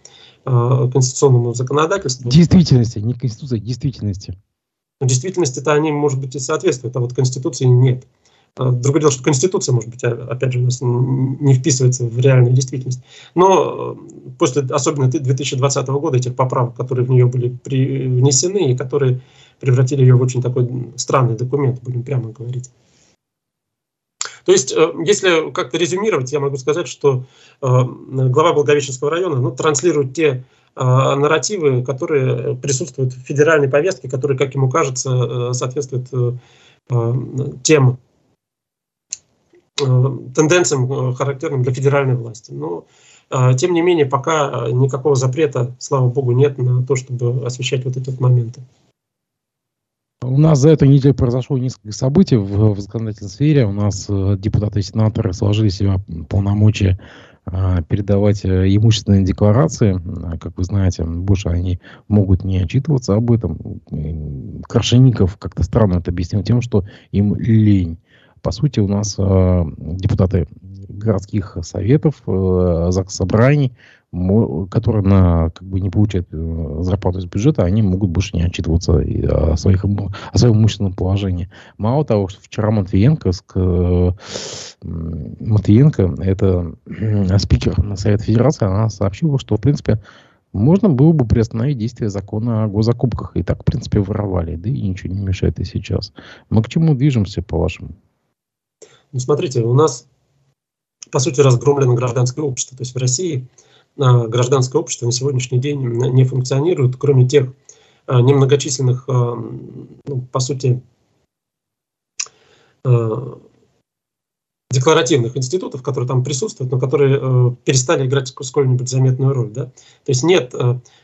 э, конституционному законодательству. Действительности, не конституции, действительности. В действительности-то они, может быть, и соответствуют, а вот конституции нет. А, другое дело, что Конституция, может быть, опять же, у нас не вписывается в реальную действительность. Но э, после, особенно 2020 года, этих поправок, которые в нее были внесены и которые превратили ее в очень такой странный документ, будем прямо говорить. То есть, э, если как-то резюмировать, я могу сказать, что э, глава Благовещенского района ну, транслирует те э, нарративы, которые присутствуют в федеральной повестке, которые, как ему кажется, соответствуют тем тенденциям, характерным для федеральной власти. Но, тем не менее, пока никакого запрета, слава богу, нет на то, чтобы освещать вот эти вот моменты. У нас за эту неделю произошло несколько событий в, в законодательной сфере. У нас э, депутаты и сенаторы сложили себя полномочия э, передавать э, имущественные декларации. Как вы знаете, больше они могут не отчитываться об этом. Крашенников как-то странно это объяснил тем, что им лень. По сути, у нас депутаты городских советов, э, ЗАГС собраний которые на, как бы не получают э, зарплату из бюджета, они могут больше не отчитываться о, своих, о своем имущественном положении. Мало того, что вчера Матвиенко, э, Матвиенко, это спикер на Совет Федерации, она сообщила, что, в принципе, можно было бы приостановить действие закона о госзакупках. И так, в принципе, воровали, да и ничего не мешает и сейчас. Мы к чему движемся, по-вашему? Ну, смотрите, у нас, по сути, разгромлено гражданское общество. То есть в России гражданское общество на сегодняшний день не функционирует, кроме тех а, немногочисленных, а, ну, по сути, а, декларативных институтов, которые там присутствуют, но которые перестали играть сколь-нибудь заметную роль. Да? То есть нет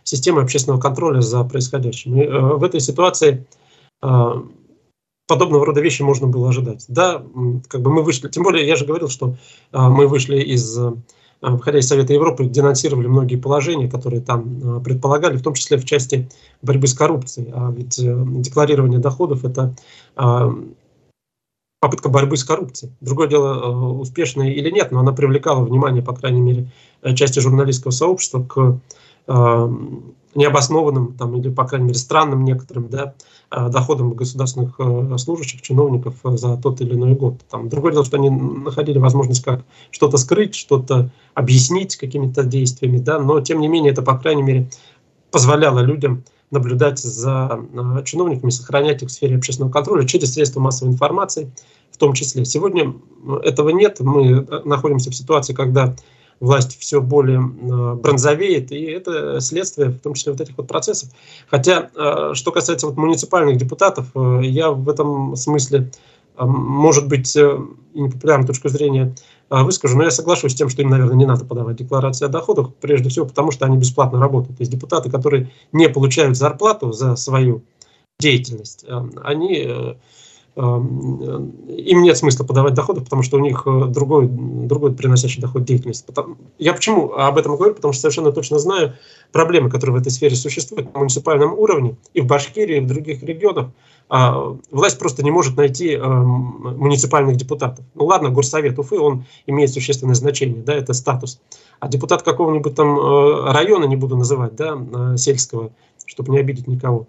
системы общественного контроля за происходящим. И в этой ситуации подобного рода вещи можно было ожидать. Да, как бы мы вышли, тем более я же говорил, что мы вышли из выходя из Совета Европы, денонсировали многие положения, которые там а, предполагали, в том числе в части борьбы с коррупцией. А ведь э, декларирование доходов – это а, попытка борьбы с коррупцией. Другое дело, э, успешная или нет, но она привлекала внимание, по крайней мере, э, части журналистского сообщества к необоснованным там, или, по крайней мере, странным некоторым да, э, доходам государственных э, служащих, чиновников э, за тот или иной год. Там, другое дело, что они находили возможность как что-то скрыть, что-то объяснить какими-то действиями, да, но, тем не менее, это, по крайней мере, позволяло людям наблюдать за чиновниками, сохранять их в сфере общественного контроля через средства массовой информации в том числе. Сегодня этого нет. Мы находимся в ситуации, когда власть все более э, бронзовеет, и это следствие, в том числе вот этих вот процессов. Хотя, э, что касается вот муниципальных депутатов, э, я в этом смысле, может быть, и непопулярную точку зрения выскажу, но я соглашусь с тем, что им, наверное, не надо подавать декларации о доходах, прежде всего потому, что они бесплатно работают. То есть депутаты, которые не получают зарплату за свою деятельность, они им нет смысла подавать доходы, потому что у них э, другой, другой приносящий доход деятельность. Я почему об этом говорю? Потому что совершенно точно знаю проблемы, которые в этой сфере существуют на муниципальном уровне и в Башкирии, и в других регионах. А, власть просто не может найти муниципальных депутатов. Ну ладно, горсовет Уфы, он имеет существенное значение, да, это статус. А депутат какого-нибудь там э, района, не буду называть, да, э, сельского, чтобы не обидеть никого,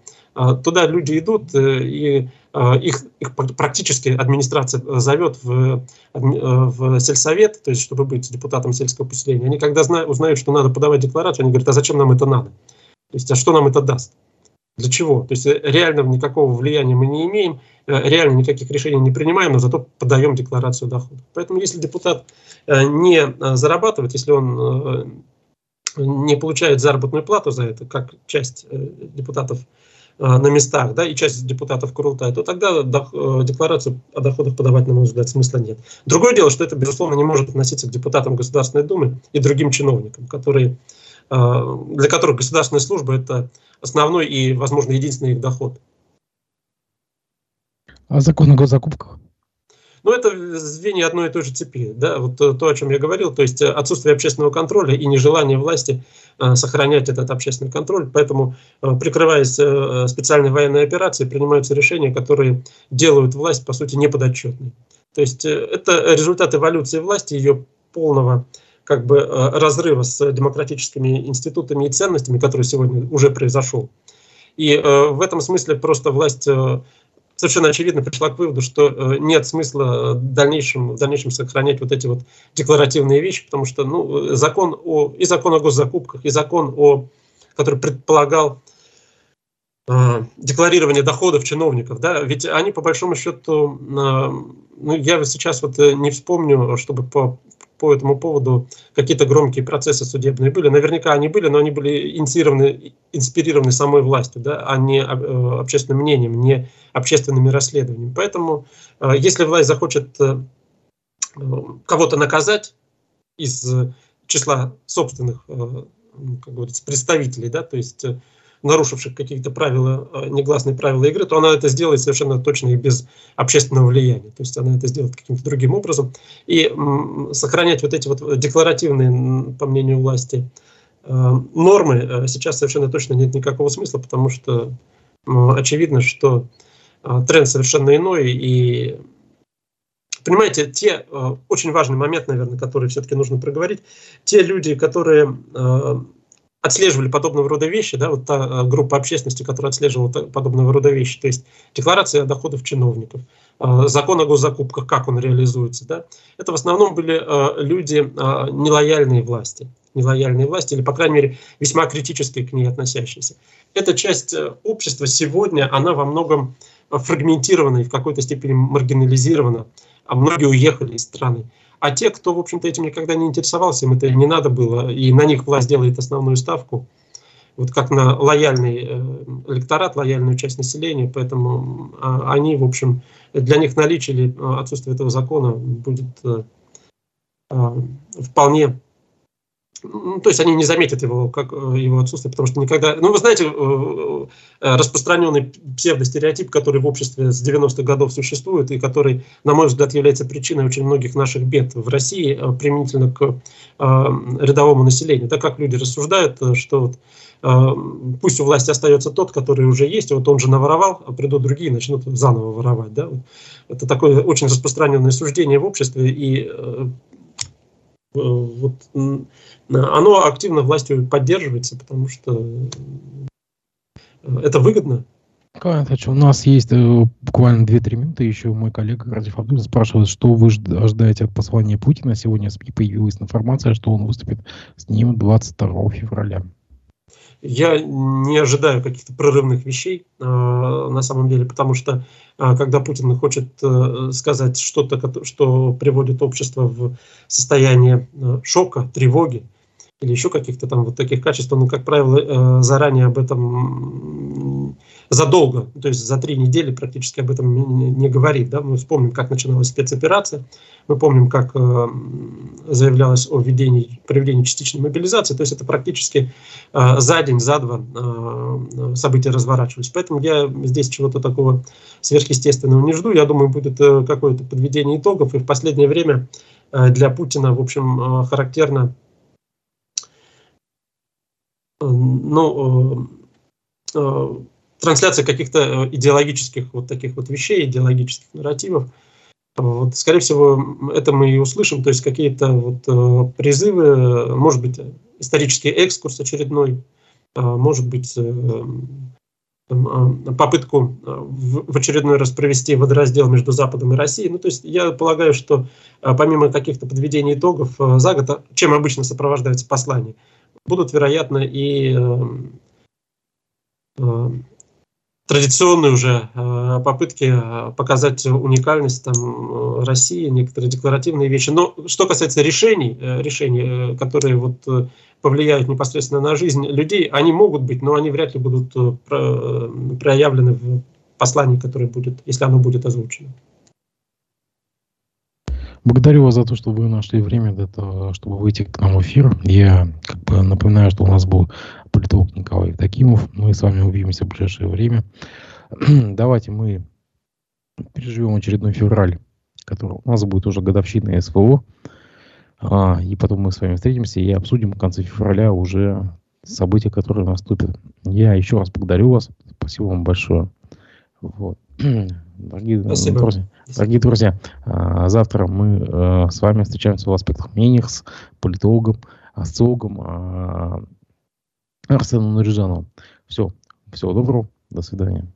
туда люди идут, и Э, их, их практически администрация зовет в, э, в сельсовет, то есть чтобы быть депутатом сельского поселения. Они когда знают, узнают, что надо подавать декларацию, они говорят, а зачем нам это надо? То есть, а что нам это даст? Для чего? То есть э, реального никакого влияния мы не имеем, реально никаких решений не принимаем, но зато подаем декларацию дохода. Поэтому если депутат не зарабатывает, если он не получает заработную плату за это, как часть депутатов Э, на местах, да, и часть депутатов Курултая, то тогда э, декларацию о доходах подавать, на мой взгляд, смысла нет. Другое дело, что это, безусловно, не может относиться к депутатам Государственной Думы и другим чиновникам, которые, э, для которых государственная служба – это основной и, возможно, единственный их доход. А закон о госзакупках? Но это звенья одной и той же цепи. Да? Вот то, о чем я говорил, то есть отсутствие общественного контроля и нежелание власти э, сохранять этот общественный контроль. Поэтому, э, прикрываясь э, специальной военной операцией, принимаются решения, которые делают власть, по сути, неподотчетной. То есть это результат эволюции власти, ее полного как бы разрыва с демократическими институтами и ценностями, который сегодня уже произошел. И в этом смысле просто власть совершенно очевидно пришла к выводу, что э, нет смысла в дальнейшем, в дальнейшем сохранять вот эти вот декларативные вещи, потому что ну, закон о, и закон о госзакупках, и закон, о, который предполагал э, декларирование доходов чиновников, да, ведь они по большому счету, э, ну, я сейчас вот э, не вспомню, чтобы по по этому поводу какие-то громкие процессы судебные были. Наверняка они были, но они были инициированы, инспирированы самой властью, да, а не э, общественным мнением, не общественными расследованиями. Поэтому, э, если власть захочет э, кого-то наказать из числа собственных, как говорится, представителей, да, то есть нарушивших какие-то правила, э, негласные правила игры, то она это сделает совершенно точно и без общественного влияния. То есть она это сделает каким-то другим образом. И сохранять вот эти вот декларативные, по мнению власти, э, нормы э, сейчас совершенно точно нет никакого смысла, потому что очевидно, что тренд совершенно иной, и Понимаете, те очень важный момент, наверное, который все-таки нужно проговорить, те люди, которые отслеживали подобного рода вещи, да, вот та э, группа общественности, которая отслеживала подобного рода вещи, то есть декларация доходов чиновников, э, закон о госзакупках, как он реализуется, да, это в основном были э, люди нелояльные власти, нелояльные власти, или, по крайней мере, весьма критически к ней относящиеся. Эта часть общества сегодня, она во многом фрагментирована и в какой-то степени маргинализирована, а многие уехали из страны. А те, кто, в общем-то, этим никогда не интересовался, им это не надо было, и на них власть делает основную ставку, вот как на лояльный э, электорат, лояльную часть населения, поэтому а, они, в общем, для них наличие или э, отсутствие этого закона будет э, вполне то есть они не заметят его, как э, его отсутствие, потому что никогда... Ну, вы знаете, э, э, распространенный псевдостереотип, который в обществе с 90-х годов существует и который, на мой взгляд, является причиной очень многих наших бед в России применительно к рядовому населению. Так как люди рассуждают, что вот пусть у власти остается тот, который уже есть, вот он же наворовал, а придут другие и начнут заново воровать. Да? Это такое очень распространенное суждение в обществе, и вот, оно активно властью поддерживается, потому что это выгодно. У нас есть э, буквально 2-3 минуты. Еще мой коллега Радив Абдулин спрашивает, что вы ожидаете от послания Путина. Сегодня в СМИ появилась информация, что он выступит с ним 22 февраля. Я не ожидаю каких-то прорывных вещей э, на самом деле, потому что э, когда Путин хочет э, сказать что-то, что приводит общество в состояние э, шока, тревоги, или еще каких-то там вот таких качеств, он, как правило, э, заранее об этом задолго, то есть за три недели практически об этом не говорит. Да? Мы вспомним, как начиналась спецоперация, мы помним, как э, заявлялось о введении, проведении частичной мобилизации, то есть это практически э, за день, за два события разворачивались. Поэтому я здесь чего-то такого сверхъестественного не жду. Я думаю, будет какое-то подведение итогов, и в последнее время для Путина, в общем, характерно ну, э, э, трансляция каких-то идеологических вот таких вот вещей, идеологических нарративов. Вот, скорее всего, это мы и услышим, то есть какие-то вот э, призывы, может быть, исторический экскурс очередной, может быть, попытку в очередной раз провести водораздел между Западом и Россией. Ну, то есть я полагаю, что помимо каких-то подведений итогов за год, чем обычно сопровождается послание, будут, вероятно, и э, э, традиционные уже э, попытки показать уникальность там, России, некоторые декларативные вещи. Но что касается решений, решений, которые вот повлияют непосредственно на жизнь людей, они могут быть, но они вряд ли будут проявлены в послании, которое будет, если оно будет озвучено. Благодарю вас за то, что вы нашли время для того, чтобы выйти к нам в эфир. Я как бы напоминаю, что у нас был политолог Николай Евдокимов. Мы с вами увидимся в ближайшее время. *clears throat* Давайте мы переживем очередной февраль, который у нас будет уже годовщина СВО. А, и потом мы с вами встретимся и обсудим в конце февраля уже события, которые наступят. Я еще раз благодарю вас. Спасибо вам большое. Вот. *clears throat* Дорогие Спасибо. друзья, дорогие друзья, а, завтра мы э, с вами встречаемся в аспектах мнениях с политологом, социологом Арсеном Нурижановым. Все, всего доброго, до свидания.